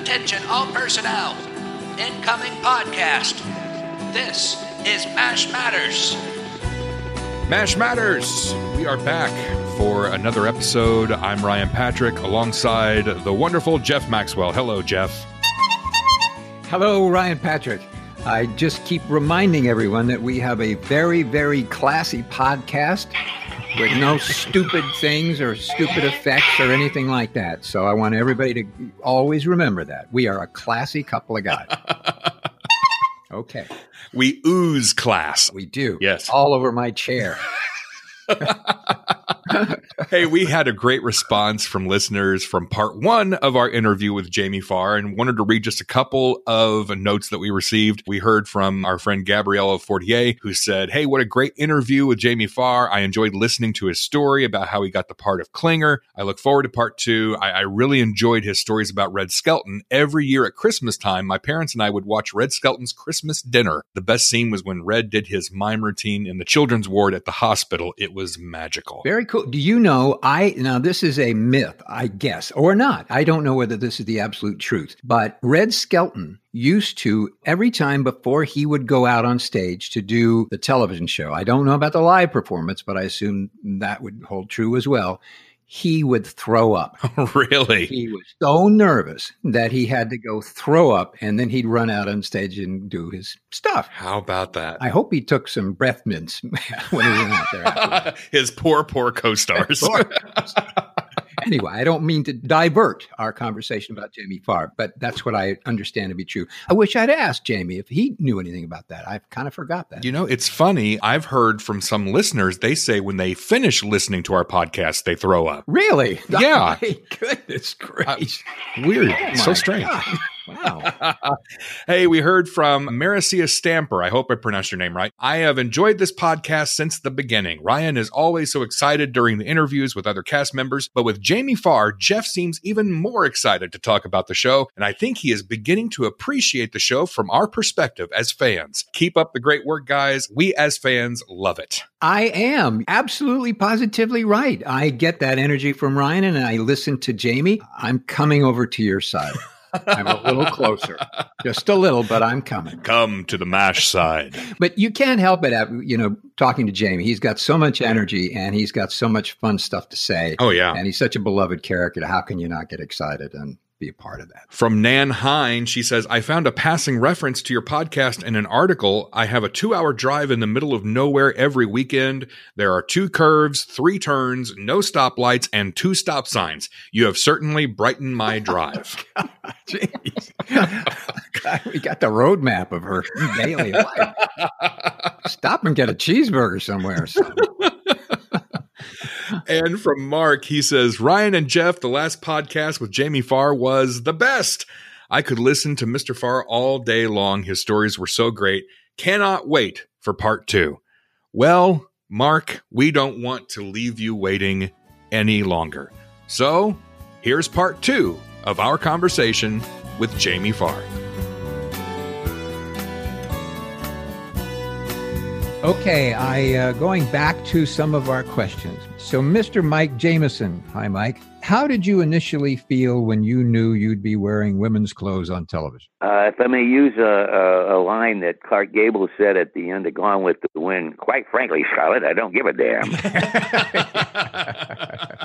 Attention all personnel. Incoming podcast. This is MASH Matters. MASH Matters! We are back for another episode. I'm Ryan Patrick alongside the wonderful Jeff Maxwell. Hello, Jeff. Hello, Ryan Patrick. I just keep reminding everyone that we have a very, very classy podcast with no stupid things or stupid effects or anything like that. So I want everybody to always remember that. We are a classy couple of guys. Okay. We ooze class. We do. Yes. All over my chair. hey, we had a great response from listeners from part one of our interview with Jamie Farr and wanted to read just a couple of notes that we received. We heard from our friend Gabriella Fortier, who said, Hey, what a great interview with Jamie Farr. I enjoyed listening to his story about how he got the part of Klinger. I look forward to part two. I, I really enjoyed his stories about Red Skelton. Every year at Christmas time, my parents and I would watch Red Skelton's Christmas dinner. The best scene was when Red did his mime routine in the children's ward at the hospital. It was magical. Very cool. Do you know? I now this is a myth, I guess, or not. I don't know whether this is the absolute truth. But Red Skelton used to every time before he would go out on stage to do the television show. I don't know about the live performance, but I assume that would hold true as well he would throw up. really? He was so nervous that he had to go throw up and then he'd run out on stage and do his stuff. How about that? I hope he took some breath mints when he went out there. his poor, poor co stars. Anyway, I don't mean to divert our conversation about Jamie Farr, but that's what I understand to be true. I wish I'd asked Jamie if he knew anything about that. I've kind of forgot that. You know, it's funny. I've heard from some listeners, they say when they finish listening to our podcast, they throw up. Really? Yeah. Oh, my goodness gracious. Uh, weird. Oh so strange. God. Wow. hey, we heard from Maricia Stamper. I hope I pronounced your name right. I have enjoyed this podcast since the beginning. Ryan is always so excited during the interviews with other cast members, but with Jamie Farr, Jeff seems even more excited to talk about the show, and I think he is beginning to appreciate the show from our perspective as fans. Keep up the great work, guys. We as fans love it. I am absolutely positively right. I get that energy from Ryan and I listen to Jamie. I'm coming over to your side. I'm a little closer, just a little, but I'm coming. Come to the mash side. But you can't help it, at, you know, talking to Jamie. He's got so much energy and he's got so much fun stuff to say. Oh, yeah. And he's such a beloved character. How can you not get excited? And be a part of that. From Nan Hine, she says, I found a passing reference to your podcast in an article. I have a two hour drive in the middle of nowhere every weekend. There are two curves, three turns, no stoplights, and two stop signs. You have certainly brightened my oh drive. God, God, we got the roadmap of her daily life. Stop and get a cheeseburger somewhere. So and from Mark, he says, Ryan and Jeff, the last podcast with Jamie Farr was the best. I could listen to Mr. Farr all day long. His stories were so great. Cannot wait for part two. Well, Mark, we don't want to leave you waiting any longer. So here's part two of our conversation with Jamie Farr. Okay, I uh, going back to some of our questions. So, Mr. Mike Jameson, hi, Mike. How did you initially feel when you knew you'd be wearing women's clothes on television? Uh, if I may use a, a, a, line that Clark Gable said at the end of Gone with the Wind, quite frankly, Charlotte, I don't give a damn.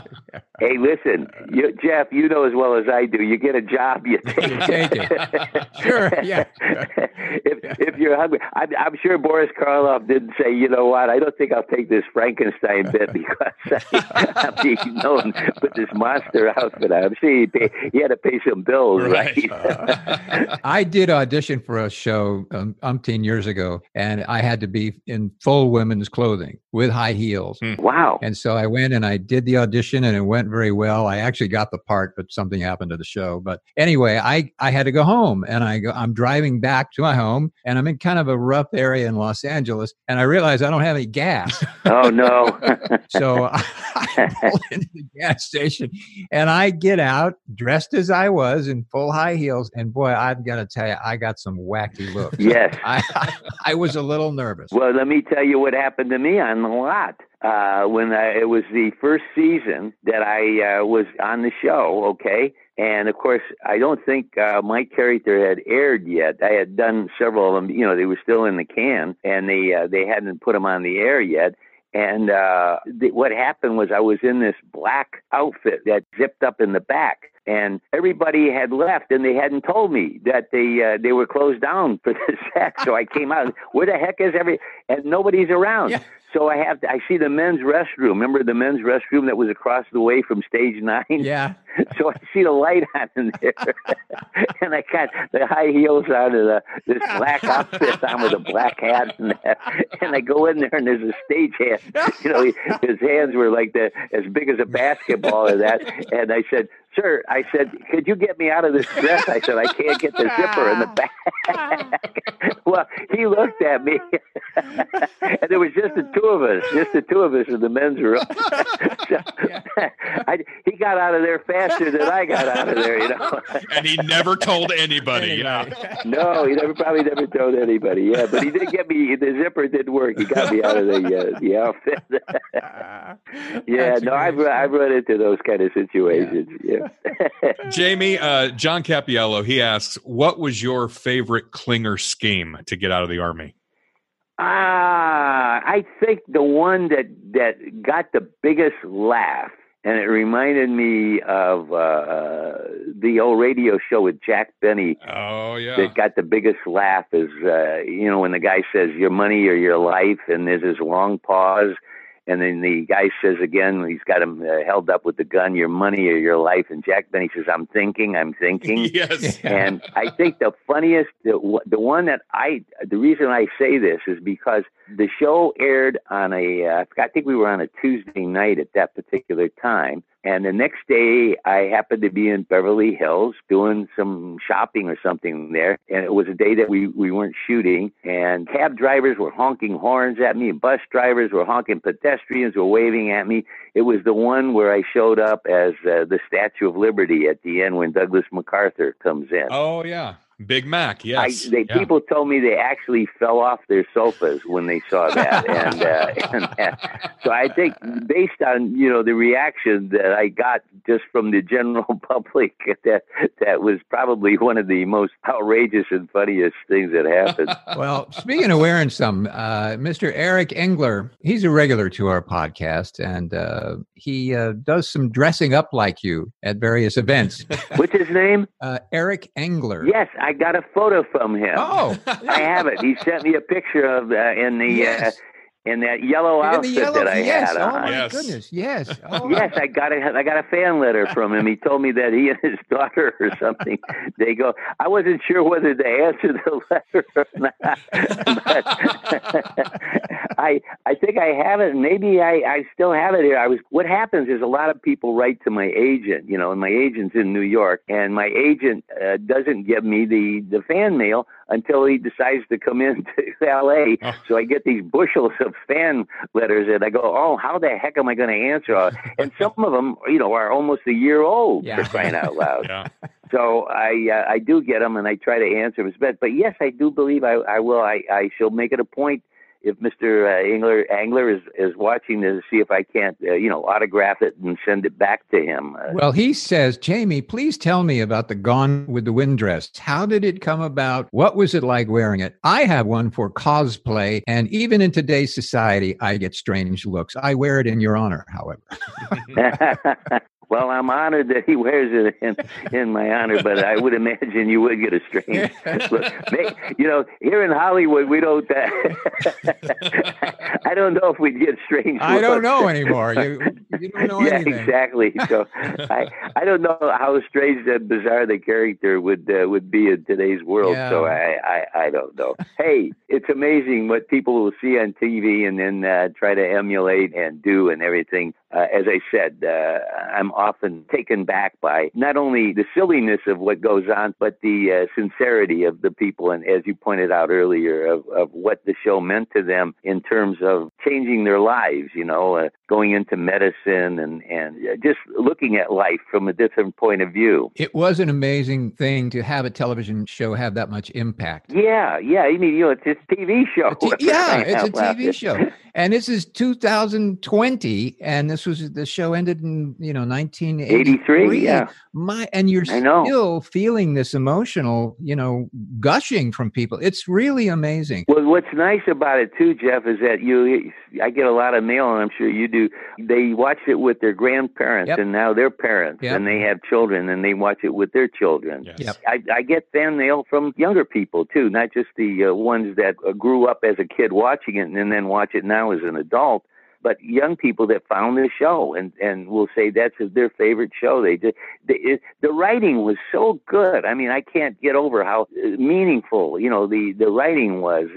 hey, listen, you, Jeff, you know as well as I do. You get a job, you take, you take it. sure, yeah. if, if you're hungry, I'm, I'm, sure Boris Karloff didn't say, you know what, I don't think I'll take this Frankenstein bit because I, am being known with this monster outfit. I'm sure he, pay, he had to pay some bills, right? right? I did audition for a show um, umpteen years ago, and I had to be in full women's clothing with high heels. Hmm. Wow! And so I went and I did the audition, and it went very well. I actually got the part, but something happened to the show. But anyway, I I had to go home, and I go, I'm driving back to my home, and I'm in kind of a rough area in Los Angeles, and I realize I don't have any gas. oh no! so I, I pull into the gas station, and I get out dressed as I was in full high heels, and boy, I've got to tell you, I got some wacky looks. Yes, I, I, I was a little nervous. Well, let me tell you what happened to me on the lot. Uh, when I, it was the first season that I uh, was on the show. Okay, and of course, I don't think uh, my character had aired yet. I had done several of them. You know, they were still in the can, and they uh, they hadn't put them on the air yet. And uh, th- what happened was I was in this black outfit that zipped up in the back, and everybody had left, and they hadn't told me that they uh, they were closed down for the set. So I came out. Where the heck is every? And nobody's around. Yeah. So I have to. I see the men's restroom. Remember the men's restroom that was across the way from stage nine? Yeah. So I see the light on in there, and I got the high heels out of the, this black outfit on with a black hat, and that. And I go in there, and there's a stage hand. You know, his hands were like the as big as a basketball or that. And I said, "Sir," I said, "Could you get me out of this dress?" I said, "I can't get the zipper in the back." well, he looked at me, and there was just the two of us, just the two of us in the men's room. so, I, he got out of there faster than I got out of there, you know. and he never told anybody. Yeah. no, he never probably never told anybody. Yeah, but he did get me. The zipper did work. He got me out of the uh, the outfit. yeah, That's a no, I've I've run into those kind of situations. Yeah. Jamie, uh, John Capiello, he asks, what was your favorite Klinger scheme to get out of the army? Ah, I think the one that that got the biggest laugh, and it reminded me of uh, the old radio show with Jack Benny Oh yeah. that got the biggest laugh is uh, you know when the guy says your money or your life, and there's this long pause, and then the guy says again he's got him uh, held up with the gun, your money or your life, and Jack Benny says I'm thinking, I'm thinking. yes. And I think the funniest, the, the one that I, the reason I say this is because the show aired on a, uh, I think we were on a Tuesday night at that particular time. And the next day, I happened to be in Beverly Hills doing some shopping or something there. And it was a day that we, we weren't shooting. And cab drivers were honking horns at me, and bus drivers were honking, pedestrians were waving at me. It was the one where I showed up as uh, the Statue of Liberty at the end when Douglas MacArthur comes in. Oh yeah. Big Mac. Yes. I, they, Yeah. People told me they actually fell off their sofas when they saw that, and, uh, and uh, so I think based on you know the reaction that I got just from the general public, that that was probably one of the most outrageous and funniest things that happened. Well, speaking of wearing some, uh, Mr. Eric Engler, he's a regular to our podcast, and uh, he uh, does some dressing up like you at various events. What's his name? Uh, Eric Engler. Yes, I got a photo from him. Oh, I have it. He sent me a picture of uh, in the yes. In that yellow In outfit yellow, that I yes. had Oh my Yes. goodness, yes. Oh, Yes, I got a I got a fan letter from him. He told me that he and his daughter or something. They go. I wasn't sure whether to answer the letter or not, but I I think I have it. Maybe I I still have it here. I was. What happens is a lot of people write to my agent, you know, and my agent's in New York, and my agent uh, doesn't give me the the fan mail until he decides to come into L.A. Oh. So I get these bushels of fan letters, and I go, "Oh, how the heck am I going to answer?" all-" And some of them, you know, are almost a year old Yeah. for crying out loud. yeah. So I uh, I do get them, and I try to answer them as best. But yes, I do believe I, I will. I, I shall make it a point if Mr. Uh, Angler Angler is is watching to see if I can't uh, you know autograph it and send it back to him. Uh, Well, he says, Jamie, please tell me about the Gone with the Wind dress. How did it come about? What was it like wearing it? I have one for cosplay, and even in today's society, I get strange looks. I wear it in your honor, however. well, I'm honored that he wears it in, in my honor, but I would imagine you would get a strange look. You know, here in Hollywood, we don't. Uh, I don't know if we'd get strange. I don't know anymore. You, you don't know yeah, anything. exactly. So I, I don't know how strange and bizarre the character would uh, would be in today's world. So I, I, I don't know. hey, it's amazing what people will see on TV and then uh, try to emulate and do and everything. Uh, as I said, uh, I'm often taken back by not only the silliness of what goes on, but the uh, sincerity of the people. And as you pointed out earlier, of, of what the show meant to them in terms of changing their lives. You know, uh, going into medicine and and uh, just looking at life from a different point of view. It was an amazing thing to have a television show have that much impact. Yeah, yeah. I mean, you know, it's a TV show. T- yeah, it's a TV show. And this is 2020, and this was the show ended in you know 1983. Yeah, my and you're still feeling this emotional, you know, gushing from people. It's really amazing. Well, what's nice about it too, Jeff, is that you, I get a lot of mail, and I'm sure you do. They watch it with their grandparents, yep. and now their parents, yep. and they have children, and they watch it with their children. Yes. Yep. I, I get fan mail from younger people too, not just the uh, ones that uh, grew up as a kid watching it and then watch it now as an adult but young people that found this show and and will say that's their favorite show. They did the the writing was so good. I mean, I can't get over how uh, meaningful you know the the writing was.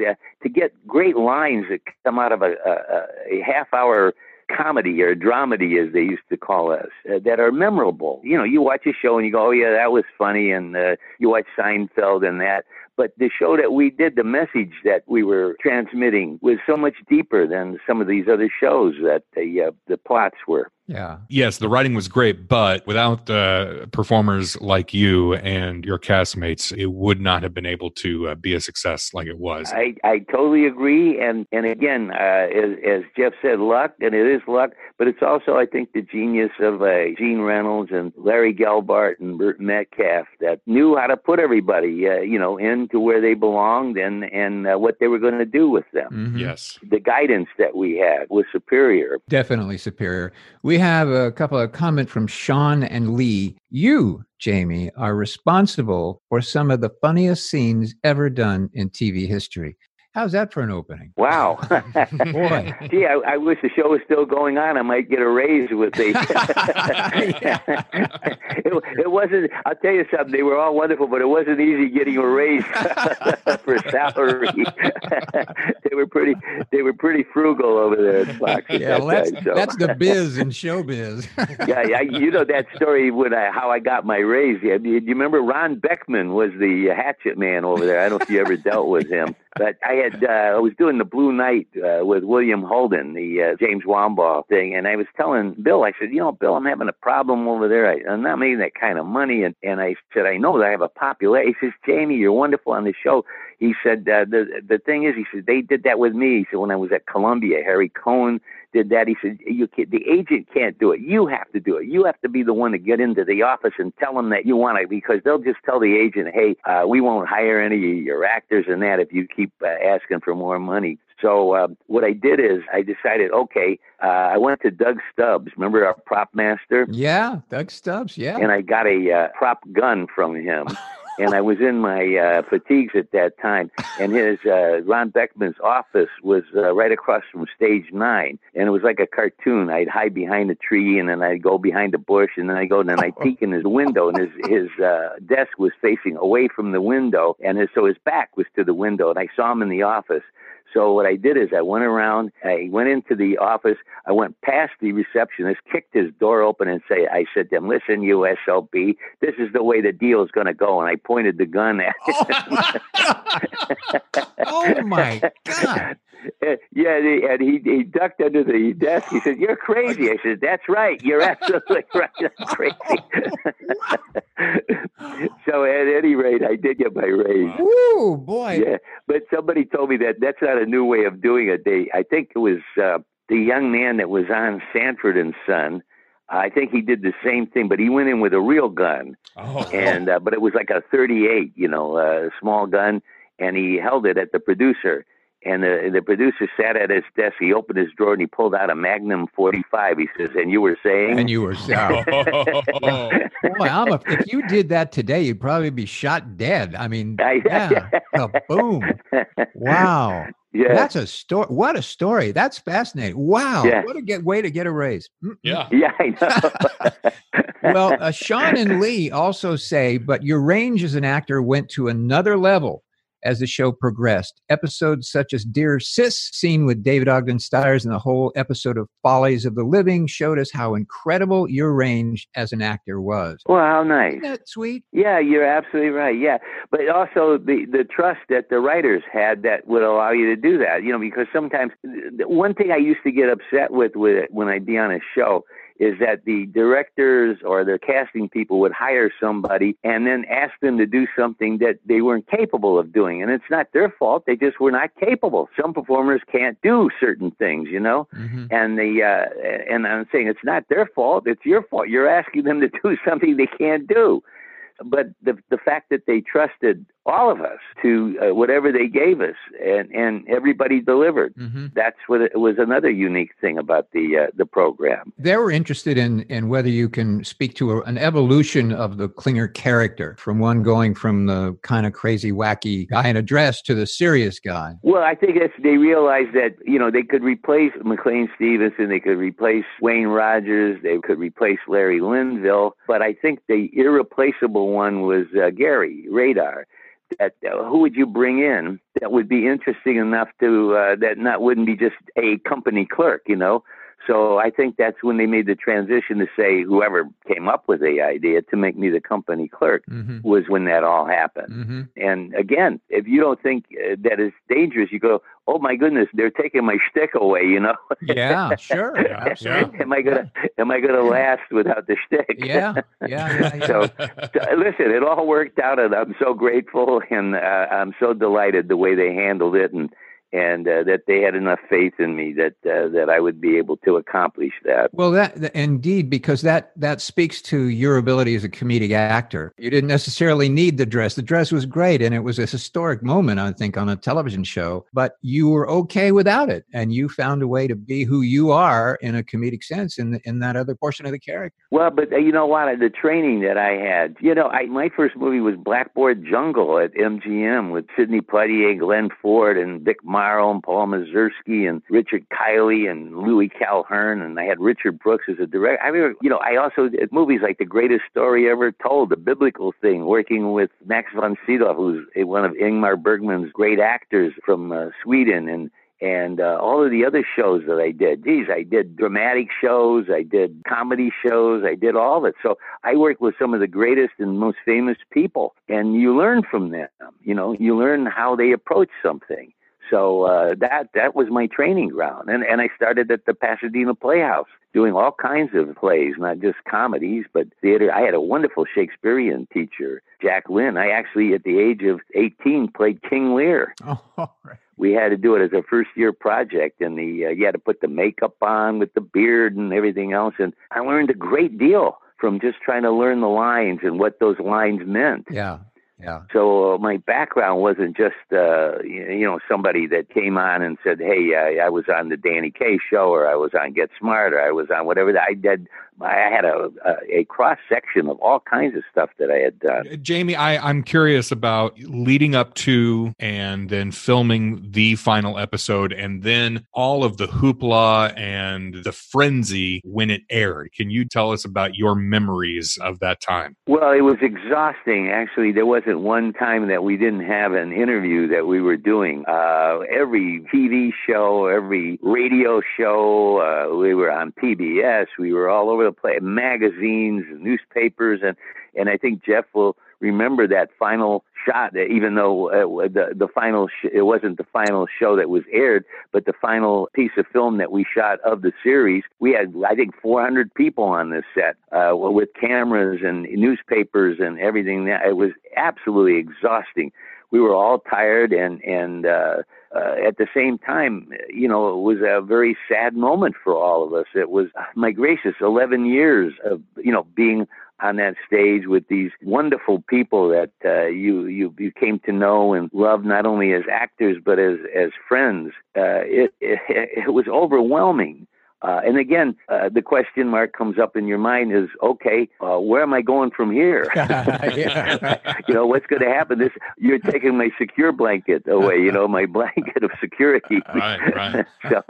To get great lines that come out of a, a, a half hour comedy or dramedy as they used to call us uh, that are memorable you know you watch a show and you go oh yeah that was funny and uh, you watch seinfeld and that but the show that we did, the message that we were transmitting was so much deeper than some of these other shows that the uh, the plots were. Yeah. Yes, the writing was great, but without uh, performers like you and your castmates, it would not have been able to uh, be a success like it was. I, I totally agree, and and again, uh, as, as, Jeff said, luck, and it is luck, but it's also I think the genius of uh, Gene Reynolds and Larry Gelbart and Burt Metcalfe that knew how to put everybody, uh, you know, into where they belonged and and uh, what they were going to do with them. Mm-hmm. Yes, the guidance that we had was superior. Definitely superior. We we have a couple of comments from Sean and Lee. You, Jamie, are responsible for some of the funniest scenes ever done in TV history. How's that for an opening? Wow. Boy. Gee, I, I, wish the show was still going on. I might get a raise with the. it, it, wasn't, I'll tell you something, they were all wonderful, but it wasn't easy getting a raise for salary. they were pretty they were pretty frugal over there at Fox. Yeah, that that's, time, so. that's the biz in showbiz. yeah, yeah, you know that story when I, how I got my raise. Yeah, do you remember Ron Beckman was the hatchet man over there? I don't know if you ever dealt with him. But I had uh, I was doing the Blue Knight uh, with William Holden, the uh, James Wambaugh thing, and I was telling Bill, I said, you know, Bill, I'm having a problem over there. I, I'm not making that kind of money, and and I said, I know that I have a popularity. He says, Jamie, you're wonderful on the show. He said, uh, the the thing is, he said they did that with me. He said when I was at Columbia, Harry Cohn did that. He said, you can, the agent can't do it. You have to do it. You have to be the one to get into the office and tell them that you want it because they'll just tell the agent, hey, uh, we won't hire any of your actors and that if you keep uh, asking for more money. So uh, what I did is I decided, okay, uh, I went to Doug Stubbs. Remember our prop master? Yeah, Doug Stubbs. Yeah. And I got a uh, prop gun from him. and I was in my uh, fatigues at that time. And his uh, Ron Beckman's office was uh, right across from stage nine, and it was like a cartoon. I'd hide behind a tree, and then I'd go behind a bush, and then I go, and then I peek in his window, and his his uh, desk was facing away from the window, and his, so his back was to the window, and I saw him in the office. So what I did is I went around, I went into the office, I went past the receptionist, kicked his door open and say, I said to him, listen, you SOB, this is the way the deal is going to go. And I pointed the gun at oh, him. oh my God. Yeah, and he, he ducked under the desk. He said, "You're crazy." I said, "That's right. You're absolutely right. I'm crazy." so at any rate, I did get my raise. Oh boy! Yeah, but somebody told me that that's not a new way of doing it. They, I think it was uh, the young man that was on Sanford and Son. I think he did the same thing, but he went in with a real gun, oh. and uh, but it was like a 38, you know, a small gun, and he held it at the producer and the, the producer sat at his desk. He opened his drawer and he pulled out a Magnum 45. He says, "And you were saying?" And you were saying, "Boy, I'm a, if you did that today, you'd probably be shot dead." I mean, yeah, boom, wow. Yeah. That's a story. What a story. That's fascinating. Wow. Yeah. What a get, way to get a raise. Mm-mm. Yeah. Yeah, I know. well, uh, Sean and Lee also say, but your range as an actor went to another level as the show progressed. Episodes such as Dear Sis, scene with David Ogden Stiers, and the whole episode of Follies of the Living showed us how incredible your range as an actor was. Well, how nice. Isn't that sweet? Yeah, you're absolutely right. Yeah, but also the the trust that the writers had that would allow you to do that. You know, because sometimes one thing I used to get upset with with when I'd be on a show is that the directors or the casting people would hire somebody and then ask them to do something that they weren't capable of doing. And it's not their fault. They just were not capable. Some performers can't do certain things, you know? Mm-hmm. And the, uh, and I'm saying it's not their fault. It's your fault. You're asking them to do something they can't do. But the, the fact that they trusted all of us to uh, whatever they gave us, and and everybody delivered. Mm-hmm. That's what it was another unique thing about the uh, the program. They were interested in in whether you can speak to a, an evolution of the Klinger character from one going from the kind of crazy, wacky guy in a dress to the serious guy. Well, I think it's, they realized that you know they could replace McLean Stevenson, they could replace Wayne Rogers, they could replace Larry Linville, but I think the irreplaceable one was uh, Gary Radar that uh, who would you bring in that would be interesting enough to uh, that not wouldn't be just a company clerk, you know? So I think that's when they made the transition to say whoever came up with the idea to make me the company clerk Mm-hmm. was when that all happened. Mm-hmm. And again, if you don't think uh, that is dangerous, you go, "Oh my goodness, they're taking my shtick away," you know? Yeah, sure. Absolutely. am I gonna am I gonna last without the shtick? Yeah, yeah, yeah. yeah. So, so, listen, it all worked out, and I'm so grateful, and uh, I'm so delighted the way they handled it, and and uh, that they had enough faith in me that uh, that I would be able to accomplish that. Well, that indeed, because that that speaks to your ability as a comedic actor. You didn't necessarily need the dress. The dress was great, and it was a historic moment, I think, on a television show. But you were okay without it, and you found a way to be who you are in a comedic sense in the, in that other portion of the character. Well, but uh, you know what? The training that I had, you know, I, my first movie was Blackboard Jungle at MGM with Sidney Poitier, Glenn Ford, and Vic Morrow, and Paul Mazursky, and Richard Kiley, and Louis Calhern, and I had Richard Brooks as a director. I remember, you know, I also did movies like The Greatest Story Ever Told, the biblical thing, working with Max von Sydow, who's one of Ingmar Bergman's great actors from uh, Sweden, and and uh, all of the other shows that I did. Geez, I did dramatic shows, I did comedy shows, I did all of it. So I worked with some of the greatest and most famous people, and you learn from them. You know, you learn how they approach something. So uh, that that was my training ground, and and I started at the Pasadena Playhouse doing all kinds of plays, not just comedies, but theater. I had a wonderful Shakespearean teacher, Jack Lynn. I actually, at the age of 18, played King Lear Oh, right. we had to do it as a first year project and the uh, you had to put the makeup on with the beard and everything else and i learned a great deal from just trying to learn the lines and what those lines meant Yeah, yeah. so uh, my background wasn't just uh you know somebody that came on and said hey I, I was on the danny kaye show or i was on get smart or i was on whatever i did i had a a, a cross section of all kinds of stuff that i had done Jamie, I, I'm curious about leading up to and then filming the final episode and then all of the hoopla and the frenzy when it aired. Can you tell us about your memories of that time? Well, it was exhausting. Actually, there wasn't one time that we didn't have an interview that we were doing. Uh, every TV show, every radio show, uh, we were on PBS. We were all over place, magazines, newspapers, and and I think Jeff will remember that final shot. Even though uh, the the final sh- it wasn't the final show that was aired, but the final piece of film that we shot of the series, we had I think 400 people on this set uh, with cameras and newspapers and everything. It was absolutely exhausting. We were all tired and and. Uh, uh, at the same time, you know, it was a very sad moment for all of us. It was, my gracious, 11 years of, you know, being on that stage with these wonderful people that uh, you, you you came to know and love not only as actors but as as friends. Uh, it, it it was overwhelming. Uh, and again, uh, the question mark comes up in your mind is, okay, uh, where am I going from here? You know, what's going to happen? This you're taking my secure blanket away. You know, my blanket of security. Right, right. so,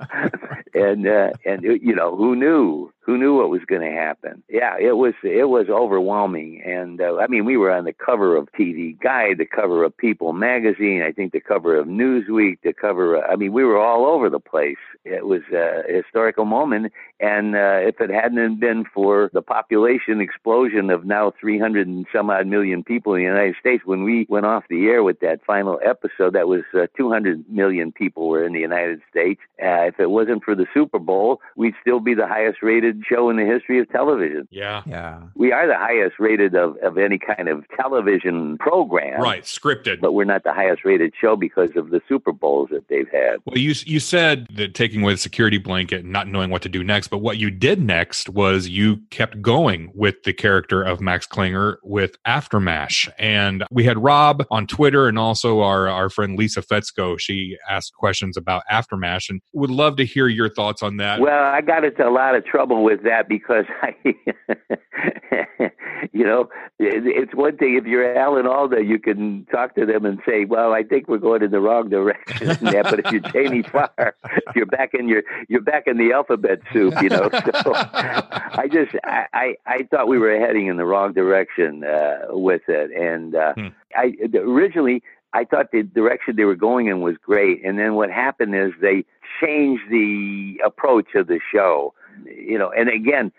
and uh, and you know, who knew? Who knew what was going to happen? Yeah, it was it was overwhelming, and uh, I mean, we were on the cover of TV Guide, the cover of People magazine, I think the cover of Newsweek, the cover. Of, I mean, we were all over the place. It was a historical moment, and uh, if it hadn't been for the population explosion of now 300 and some odd million people in the United States, when we went off the air with that final episode, that was uh, 200 million people were in the United States. Uh, if it wasn't for the Super Bowl, we'd still be the highest rated show in the history of television. Yeah. Yeah. We are the highest rated of, of any kind of television program. Right. Scripted. But we're not the highest rated show because of the Super Bowls that they've had. Well, you you said that taking away the security blanket and not knowing what to do next, but what you did next was you kept going with the character of Max Klinger with Aftermash. And we had Rob on Twitter and also our, our friend Lisa Fetzko. She asked questions about Aftermash and would love to hear your thoughts on that. Well, I got into a lot of trouble with that because I, you know, it's one thing if you're Alan Alda, you can talk to them and say, "Well, I think we're going in the wrong direction." but if you're Jamie Farr, you're back in your you're back in the alphabet soup, you know. So I just I, I, I thought we were heading in the wrong direction uh, with it, and uh, hmm. I originally I thought the direction they were going in was great, and then what happened is they changed the approach of the show. You know, and again,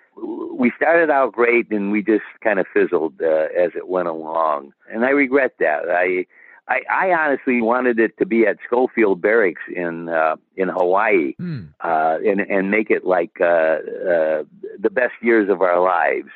we started out great, and we just kind of fizzled uh, as it went along, and I regret that. I, I, I honestly wanted it to be at Schofield Barracks in uh, in Hawaii, hmm. uh, and and make it like uh, uh, the best years of our lives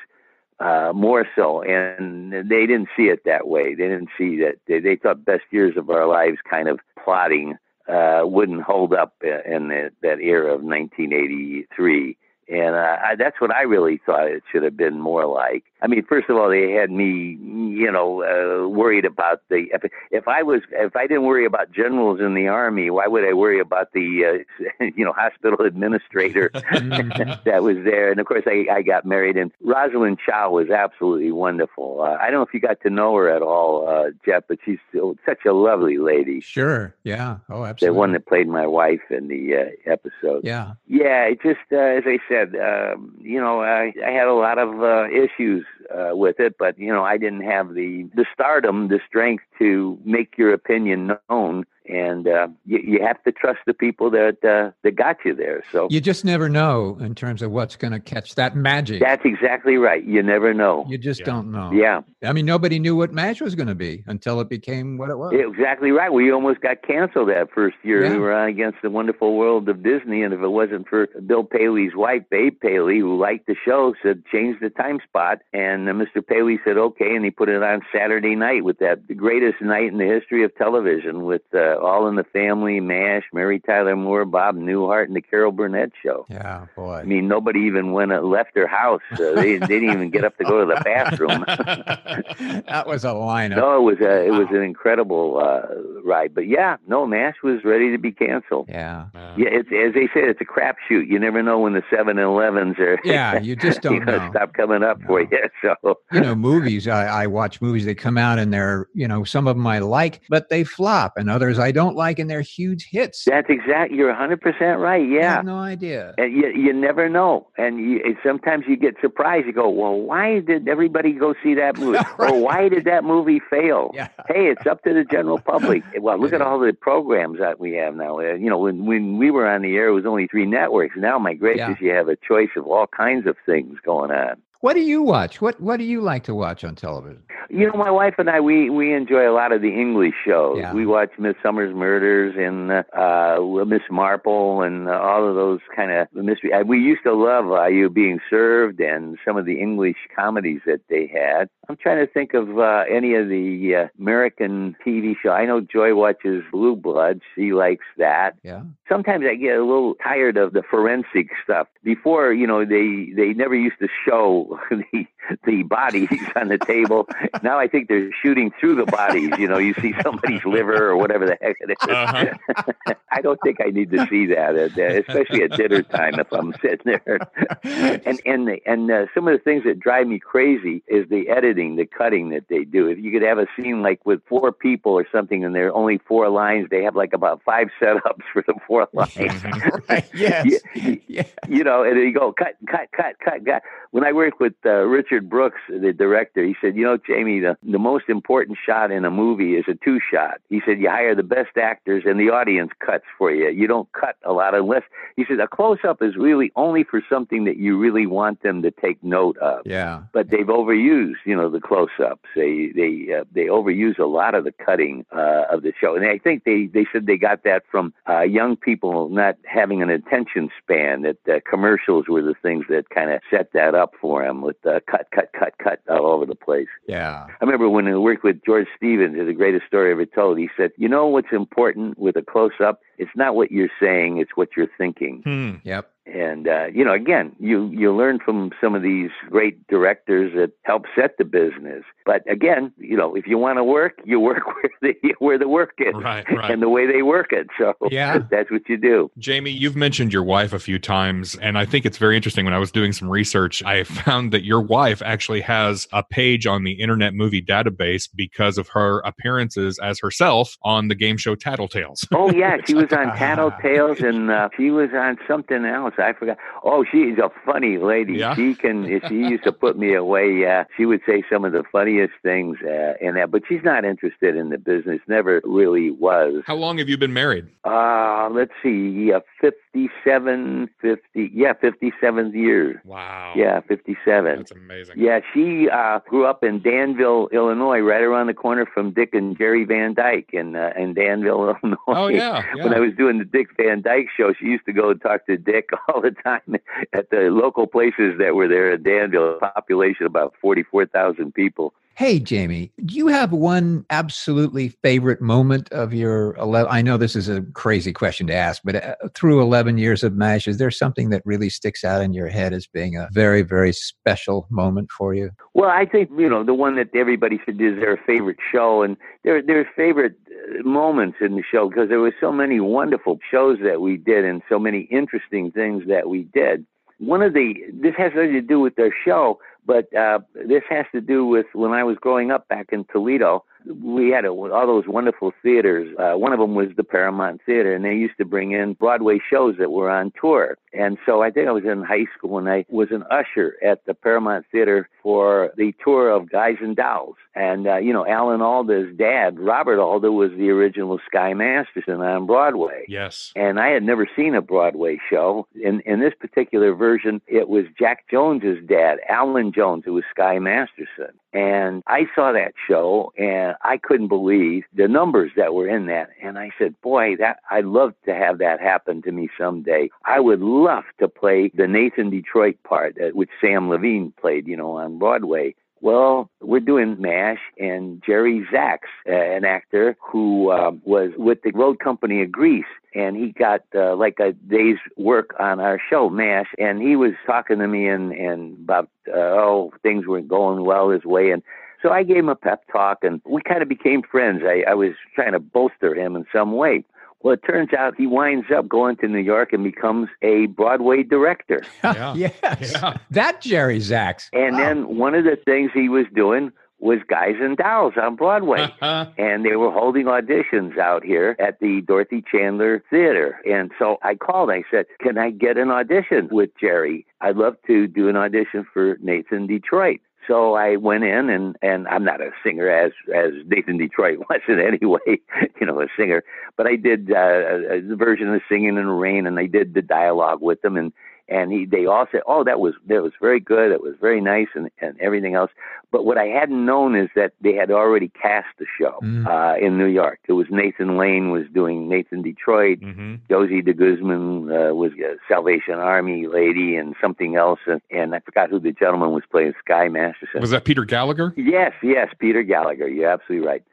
uh, more so. And they didn't see it that way. They didn't see that. They, they thought best years of our lives kind of plotting uh, wouldn't hold up in the, that era of 1983 and uh, I, that's what I really thought it should have been more like. I mean, first of all, they had me, you know, uh, worried about the. If, if I was, if I didn't worry about generals in the army, why would I worry about the, uh, you know, hospital administrator that was there? And of course, I, I got married, and Rosalind Chao was absolutely wonderful. Uh, I don't know if you got to know her at all, uh, Jeff, but she's such a lovely lady. Sure. Yeah. Oh, absolutely. The one that played my wife in the uh, episode. Yeah. Yeah. It just, uh, as I said um, you know, I, I had a lot of uh, issues uh, with it, but you know, I didn't have the the stardom, the strength to make your opinion known and uh, you, you, have to trust the people that uh, that got you there. So you just never know in terms of what's going to catch that magic. That's exactly right. You never know. You just yeah. don't know. Yeah. I mean, nobody knew what MASH was going to be until it became what it was. Exactly right. We almost got canceled that first year. Yeah. We were on against the wonderful world of Disney, and if it wasn't for Bill Paley's wife, Babe Paley, who liked the show, said change the time spot, and uh, Mr. Paley said okay, and he put it on Saturday night with that the greatest night in the history of television with. Uh, all in the Family, MASH, Mary Tyler Moore, Bob Newhart, and the Carol Burnett Show. Yeah, boy. I mean, nobody even went uh, left their house. Uh, they, they, didn't even get up to go to the bathroom. that was a lineup. No, it was a, it was an incredible uh, ride. But yeah, no, MASH was ready to be canceled. Yeah, yeah. It's as they said, it's a crapshoot. You never know when the Seven Elevens are. Yeah, you just don't know. Stop coming up no. for you. So you know, movies. I, I watch movies. They come out and they're you know some of them I like, but they flop, and others I don't like, and they're huge hits. That's exactly. You're 100 percent right. Yeah. no idea. And you you never know, and you, sometimes you get surprised. You go, well, why did everybody go see that movie? right. Or why did that movie fail? Yeah. Hey, it's up to the general public. Well, look at all the programs that we have now. Uh, you know, when when we were on the air, it was only three networks. Now, my gracious, yeah. you have a choice of all kinds of things going on. What do you watch? What What do you like to watch on television? You know, my wife and I we we enjoy a lot of the English shows. Yeah. We watch Midsomer's Murders and uh, Miss Marple and uh, all of those kind of mystery. We used to love Are You Being Served and some of the English comedies that they had. I'm trying to think of uh, any of the uh, American TV show. I know Joy watches Blue Bloods. She likes that. Yeah. Sometimes I get a little tired of the forensic stuff. Before, you know, they they never used to show the the bodies on the table. Now I think they're shooting through the bodies. You know, you see somebody's liver or whatever the heck it is. Uh-huh. I don't think I need to see that, uh, especially at dinner time if I'm sitting there. and and and uh, some of the things that drive me crazy is the editing, the cutting that they do. If you could have a scene like with four people or something, and there are only four lines, they have like about five setups for the four lines. right. Yes. You, Yeah. you know, and then you go cut, cut, cut, cut, cut. When I worked with uh, Richard Brooks, the director, he said, you know, Jamie, the, the most important shot in a movie is a two shot. He said, you hire the best actors and the audience cuts for you. You don't cut a lot unless, he said, a close up is really only for something that you really want them to take note of Yeah. but they've overused, you know, the close-ups. They they uh, they overuse a lot of the cutting uh, of the show, and I think they they said they got that from uh, young people not having an attention span. That uh, commercials were the things that kind of set that up for them with uh, cut, cut, cut, cut all over the place. Yeah. I remember when I worked with George Stevens, the greatest story ever told. He said, "You know what's important with a close-up? It's not what you're saying; it's what you're thinking." Hmm. Yep. And uh, you know, again, you you learn from some of these great directors that help set the business. But again, you know, if you want to work, you work where the where the work is Right, right. and the way they work it. So Yeah. that's what you do. Jamie, you've mentioned your wife a few times, and I think it's very interesting. When I was doing some research, I found that your wife actually has a page on the Internet Movie Database because of her appearances as herself on the game show Tattletales. Oh yeah, she was on Tattletales and uh, she was on something else. I forgot. Oh, she's a funny lady. Yeah? She can. She used to put me away, yeah, she would say some of the funniest things uh, in that. But she's not interested in the business. Never really was. How long have you been married? Uh, let's see, uh, 57, 50, yeah, 57th years. Wow. Yeah, 57. That's amazing. Yeah, she uh, grew up in Danville, Illinois, right around the corner from Dick and Jerry Van Dyke in, uh, in Danville, Illinois. Oh, yeah. When I was doing the Dick Van Dyke show, she used to go and talk to Dick all the time at the local places that were there in Danville, a population about 44,000 people. Hey, Jamie, do you have one absolutely favorite moment of your 11? I know this is a crazy question to ask, but uh, through 11 years of MASH, is there something that really sticks out in your head as being a very, very special moment for you? Well, I think you know the one that everybody should is their favorite show, and their their favorite uh, moments in the show because there were so many wonderful shows that we did and so many interesting things that we did. One of the this has nothing to do with their show, but uh, this has to do with when I was growing up back in Toledo. We had a, all those wonderful theaters. Uh, one of them was the Paramount Theater, and they used to bring in Broadway shows that were on tour. And so I think I was in high school and I was an usher at the Paramount Theater for the tour of Guys and Dolls. And, uh, you know, Alan Alda's dad, Robert Alda, was the original Sky Masterson on Broadway. Yes. And I had never seen a Broadway show. In in this particular version, it was Jack Jones's dad, Allan Jones, who was Sky Masterson. And I saw that show and I couldn't believe the numbers that were in that. And I said, boy, that I'd love to have that happen to me someday. I would love to play the Nathan Detroit part, uh, which Sam Levene played, you know, on Broadway. Well, we're doing MASH, and Jerry Zaks, uh, an actor who um, was with the road company of Grease, and he got uh, like a day's work on our show, MASH, and he was talking to me and, and about, uh, oh, things weren't going well his way. And so I gave him a pep talk, and we kind of became friends. I, I was trying to bolster him in some way. Well, it turns out he winds up going to New York and becomes a Broadway director. Yeah. yes. Yeah. That Jerry Zaks. And Wow. then one of the things he was doing was Guys and Dolls on Broadway. Uh-huh. and they were holding auditions out here at the Dorothy Chandler Theater. And so I called. I said, Can I get an audition with Jerry? I'd love to do an audition for Nathan Detroit. So I went in and, and I'm not a singer as as Nathan Detroit wasn't anyway, you know, a singer. But I did uh, the version of Singing in the Rain, and I did the dialogue with them, and and he they all said, oh, that was that was very good, it was very nice, and and everything else. But what I hadn't known is that they had already cast the show Mm. uh, in New York. It was Nathan Lane was doing Nathan Detroit. hmm Josie de Guzman uh, was a Salvation Army lady and something else, and, and I forgot who the gentleman was playing Sky Masterson. Was that Peter Gallagher? Yes, yes, Peter Gallagher. You're absolutely right.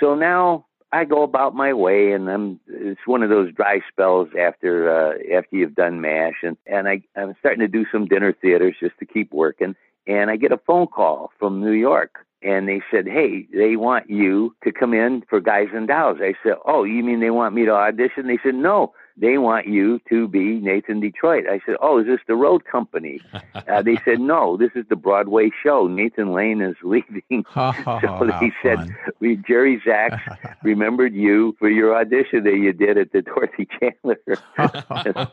So now I go about my way, and I'm. It's one of those dry spells after uh, after you've done Mash, and and I I'm starting to do some dinner theaters just to keep working. and I get a phone call from New York. And they said, "Hey, they want you to come in for Guys and Dolls." I said, "Oh, you mean they want me to audition?" They said, "No, they want you to be Nathan Detroit. I said, Oh, is this the road company? Uh, they said, No, this is the Broadway show. Nathan Lane is leaving. Oh, so they said, fun. we, Jerry Zaks remembered you for your audition that you did at the Dorothy Chandler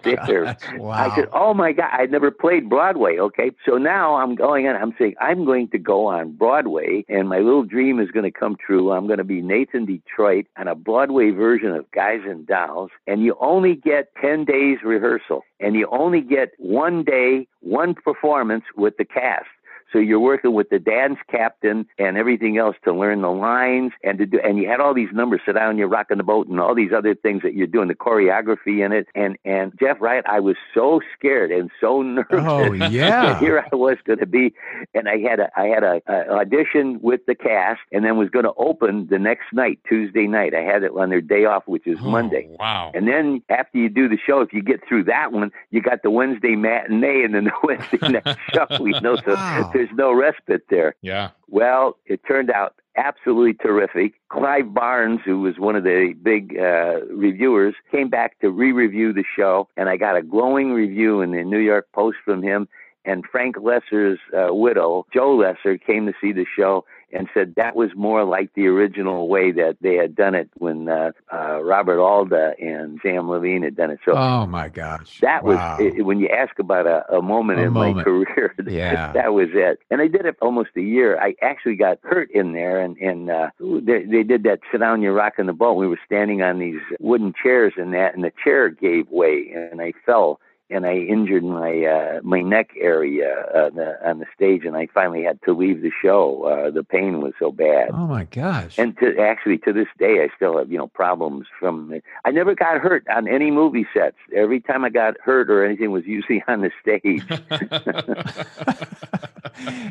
Theater. Wow. I said, "Oh my God, I'd never played Broadway." Okay, so now I'm going on. I'm saying I'm going to go on Broadway, and my little dream is going to come true. I'm going to be Nathan Detroit on a Broadway version of Guys and Dolls, and you only get ten days rehearsal, and you only get one day, one performance with the cast. So you're working with the dance captain and everything else to learn the lines and to do, and you had all these numbers, sit down, you're rocking the boat and all these other things that you're doing, the choreography in it. And, and Jeff right, I was so scared and so nervous. Oh, yeah. Here I was going to be, and I had a, I had a, a audition with the cast and then was going to open the next night, Tuesday night. I had it on their day off, which is oh, Monday. Oh, wow. And then after you do the show, if you get through that one, you got the Wednesday matinee and then the Wednesday night show. You know, so Wow. There's no respite there. yeah. Well, it turned out absolutely terrific. Clive Barnes, who was one of the big uh, reviewers, came back to re-review the show, and I got a glowing review in the New York Post from him. And Frank Loesser's uh, widow, Jo Loesser, came to see the show and said that was more like the original way that they had done it when uh, uh, Robert Alda and Sam Levene had done it. So Oh my gosh. that Wow. was it, when you ask about a, a moment A in my career. Yeah. that was it. And I did it almost a year. I actually got hurt in there, and and uh, they, they did that sit down, you're rocking the boat. We were standing on these wooden chairs and that, and the chair gave way, and I fell. And I injured my uh, my neck area uh, the, on the stage, and I finally had to leave the show. Uh, the pain was so bad. Oh my gosh. And to actually to this day, I still have you know problems from. I never got hurt on any movie sets. Every time I got hurt or anything was usually on the stage.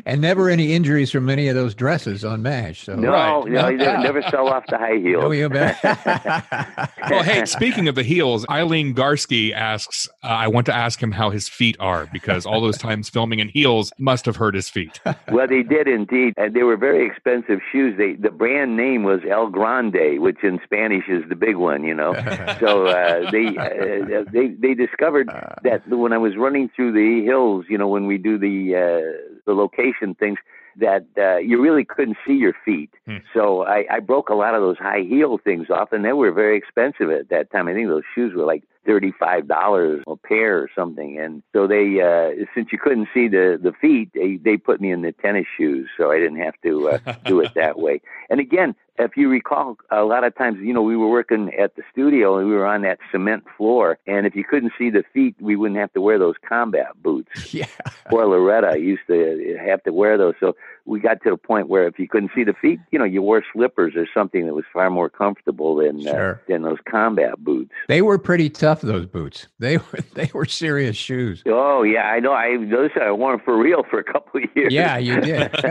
and never any injuries from any of those dresses on MASH. So No, Right. no, I never, never fell off the high heels. Oh, you bet. well, hey, speaking of the heels, Eileen Garsky asks, uh, I want to ask him how his feet are because all those times filming in heels must have hurt his feet. well, they did indeed, and they were very expensive shoes. They the brand name was El Grande, which in Spanish is the big one, you know. so uh, they uh, they they discovered that when I was running through the hills, you know, when we do the uh, the location things, that uh, you really couldn't see your feet. Hmm. So I, I broke a lot of those high heel things off, and they were very expensive at that time. I think those shoes were like thirty-five dollars a pair or something. And so they, uh, since you couldn't see the the feet, they they put me in the tennis shoes, so I didn't have to uh, do it that way. And again, if you recall, a lot of times, you know, we were working at the studio and we were on that cement floor, and if you couldn't see the feet, we wouldn't have to wear those combat boots yeah. poor Loretta used to have to wear those. So we got to the point where if you couldn't see the feet, you know, you wore slippers or something that was far more comfortable than uh, than those combat boots. They were pretty tough, those boots. They were they were serious shoes. Oh yeah, I know. I those I wore for real for a couple of years. Yeah, you did.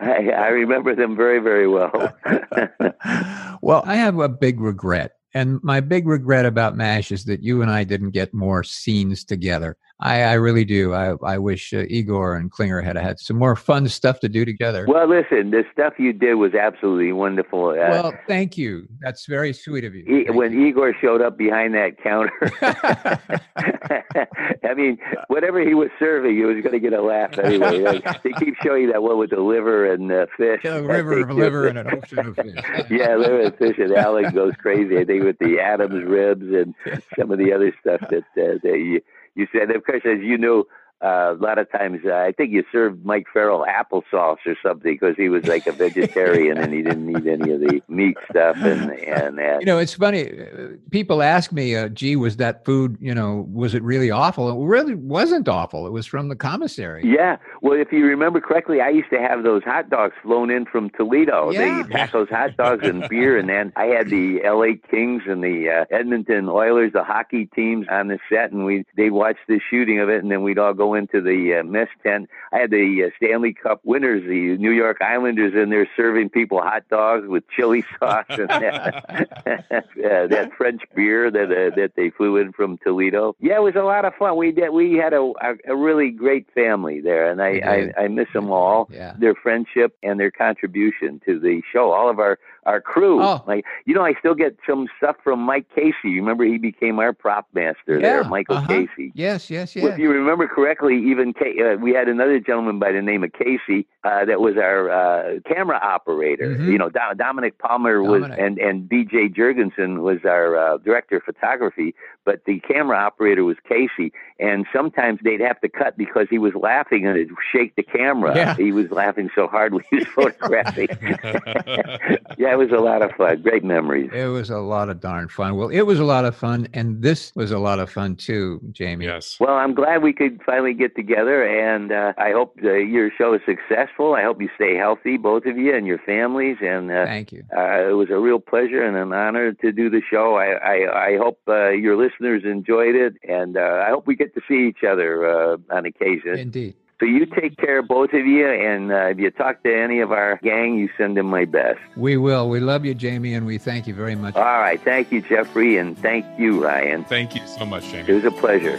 I, I remember them very very well. well, I have a big regret. And my big regret about MASH is that you and I didn't get more scenes together. I, I really do. I, I wish uh, Igor and Klinger had had some more fun stuff to do together. well, listen, the stuff you did was absolutely wonderful. Uh, Well, thank you. That's very sweet of you. E- when you. Igor showed up behind that counter, I mean, whatever he was serving, he was going to get a laugh anyway. Like, they keep showing you that one with the liver and uh, fish. a river of liver and an ocean of fish. yeah, liver and fish, and Alan goes crazy. I think with the Adams ribs and some of the other stuff that uh, that you you said. Of course, as you know. Uh, a lot of times, uh, I think you served Mike Farrell applesauce or something because he was like a vegetarian and he didn't need any of the meat stuff and and that. You know, it's funny. uh, People ask me, uh, "Gee, was that food? You know, was it really awful?" It really wasn't awful. It was from the commissary. Yeah. Well, if you remember correctly, I used to have those hot dogs flown in from Toledo. Yeah. They pack those hot dogs and beer, and then I had the L.A. Kings and the uh, Edmonton Oilers, the hockey teams on the set, and we they'd watch the shooting of it, and then we'd all go go into the uh, mess tent. I had the uh, Stanley Cup winners, the New York Islanders, in there serving people hot dogs with chili sauce and that, uh, that French beer that uh, that they flew in from Toledo. Yeah, it was a lot of fun. We did. We had a a, a really great family there, and I, I I miss them all. Yeah. Their friendship and their contribution to the show. All of our our crew. Oh. Like you know, I still get some stuff from Mike Casey. You remember he became our prop master there, Michael uh-huh. Casey. Yes, yes, Well, yes. if you remember correctly, even Ca- uh, we had another gentleman by the name of Casey uh, that was our uh, camera operator. Mhm. You know, Do- Dominic Palmer was, Dominic. and and BJ Jurgensen was our uh, director of photography. But the camera operator was Casey, and sometimes they'd have to cut because he was laughing and it'd shake the camera. Yeah. He was laughing so hard when he was photographing. yeah, was a lot of fun. Great memories. It was a lot of darn fun. Well, it was a lot of fun, and this was a lot of fun too, Jamie. yes. Well, I'm glad we could finally get together, and uh, I hope uh, your show is successful. I hope you stay healthy, both of you and your families. And uh, Thank you. uh, it was a real pleasure and an honor to do the show. I I, I hope uh, your listeners enjoyed it, and uh, I hope we get to see each other uh, on occasion. Indeed. So you take care, both of you, and uh, if you talk to any of our gang, you send them my best. We will. We love you, Jamie, and we thank you very much. All right, thank you, Jeffrey, and thank you, Ryan. Thank you so much, Jamie. It was a pleasure.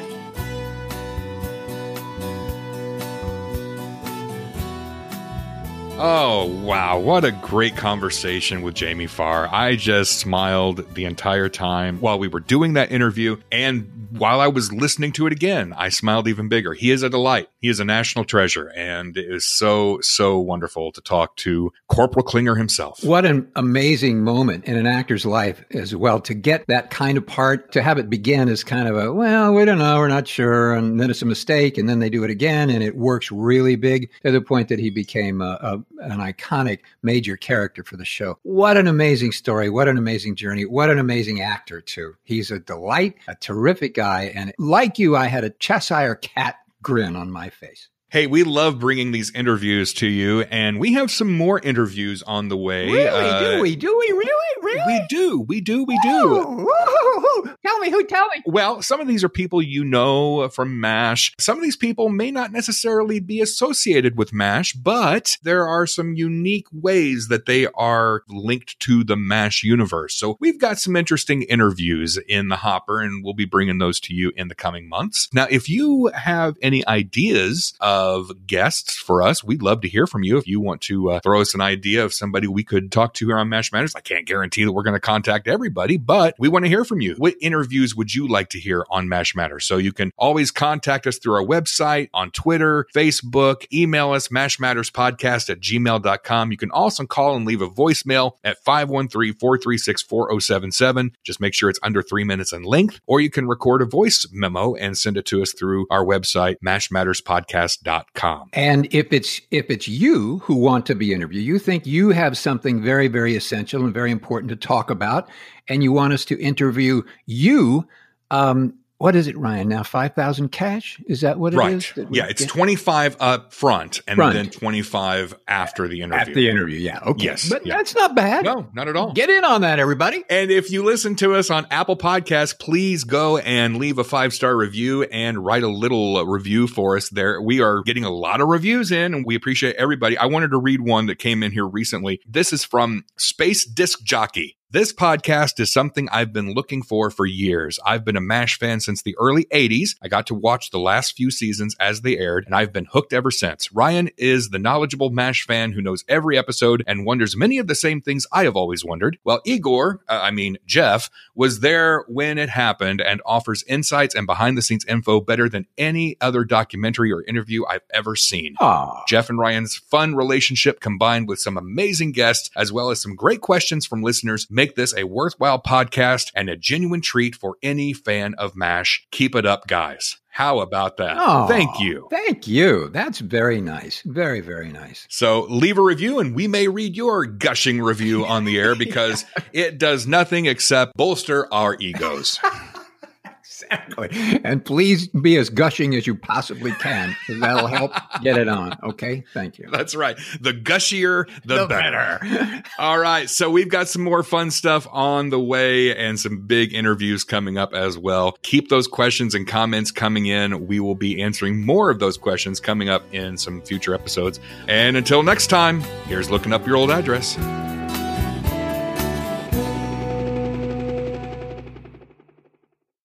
Oh, wow. What a great conversation with Jamie Farr. I just smiled the entire time while we were doing that interview. And while I was listening to it again, I smiled even bigger. He is a delight. He is a national treasure. And it is so, so wonderful to talk to Corporal Klinger himself. What an amazing moment in an actor's life as well to get that kind of part, to have it begin as kind of a, well, we don't know, we're not sure, and then it's a mistake, and then they do it again, and it works really big to the point that he became a, a, an iconic major character for the show. What an amazing story. What an amazing journey. What an amazing actor, too. He's a delight, a terrific guy, and like you, I had a Cheshire cat grin on my face. Hey, we love bringing these interviews to you, and we have some more interviews on the way. Really? Uh, do we? Do we? Really? Really? We do. We do. We do. Ooh. Tell me who. Tell me. Well, some of these are people you know from MASH. Some of these people may not necessarily be associated with MASH, but there are some unique ways that they are linked to the MASH universe. So we've got some interesting interviews in the hopper, and we'll be bringing those to you in the coming months. Now, if you have any ideas of guests for us, we'd love to hear from you. If you want to uh, throw us an idea of somebody we could talk to here on MASH Matters, I can't guarantee that we're going to contact everybody, but we want to hear from you. What interviews would you like to hear on MASH Matters? So you can always contact us through our website, on Twitter, Facebook, email us, mashmatterspodcast at gmail.com. You can also call and leave a voicemail at 513 436 4077. Just make sure it's under three minutes in length, or you can record a voice memo and send it to us through our website, mashmatterspodcast.com. And if it's if it's you who want to be interviewed, you think you have something very very essential and very important to talk about, and you want us to interview you. Um, what is it, Ryan? Now five thousand cash? Is that what it Right. is? Yeah, it's get? 25 up front and Front. then 25 after the interview. at the interview. Yeah. Okay. Yes, But yeah. that's not bad. No, not at all. Get in on that, everybody. And if you listen to us on Apple Podcasts, please go and leave a five star review and write a little uh, review for us there. We are getting a lot of reviews in and we appreciate everybody. I wanted to read one that came in here recently. This is from Space Disc Jockey. This podcast is something I've been looking for for years. I've been a MASH fan since the early 80s. I got to watch the last few seasons as they aired, and I've been hooked ever since. Ryan is the knowledgeable MASH fan who knows every episode and wonders many of the same things I have always wondered. Well, Igor, uh, I mean Jeff, was there when it happened and offers insights and behind the scenes info better than any other documentary or interview I've ever seen. Oh, Jeff and Ryan's fun relationship combined with some amazing guests, as well as some great questions from listeners, make this a worthwhile podcast and a genuine treat for any fan of MASH. Keep it up, guys. How about that? oh, Thank you. Thank you. That's very nice. Very very nice. So leave a review and we may read your gushing review on the air because it does nothing except bolster our egos. exactly. And please be as gushing as you possibly can, that'll help get it on. Okay. Thank you. That's right. The gushier, the, the better. better. All right. So we've got some more fun stuff on the way and some big interviews coming up as well. Keep those questions and comments coming in. We will be answering more of those questions coming up in some future episodes. And until next time, here's looking up your old address.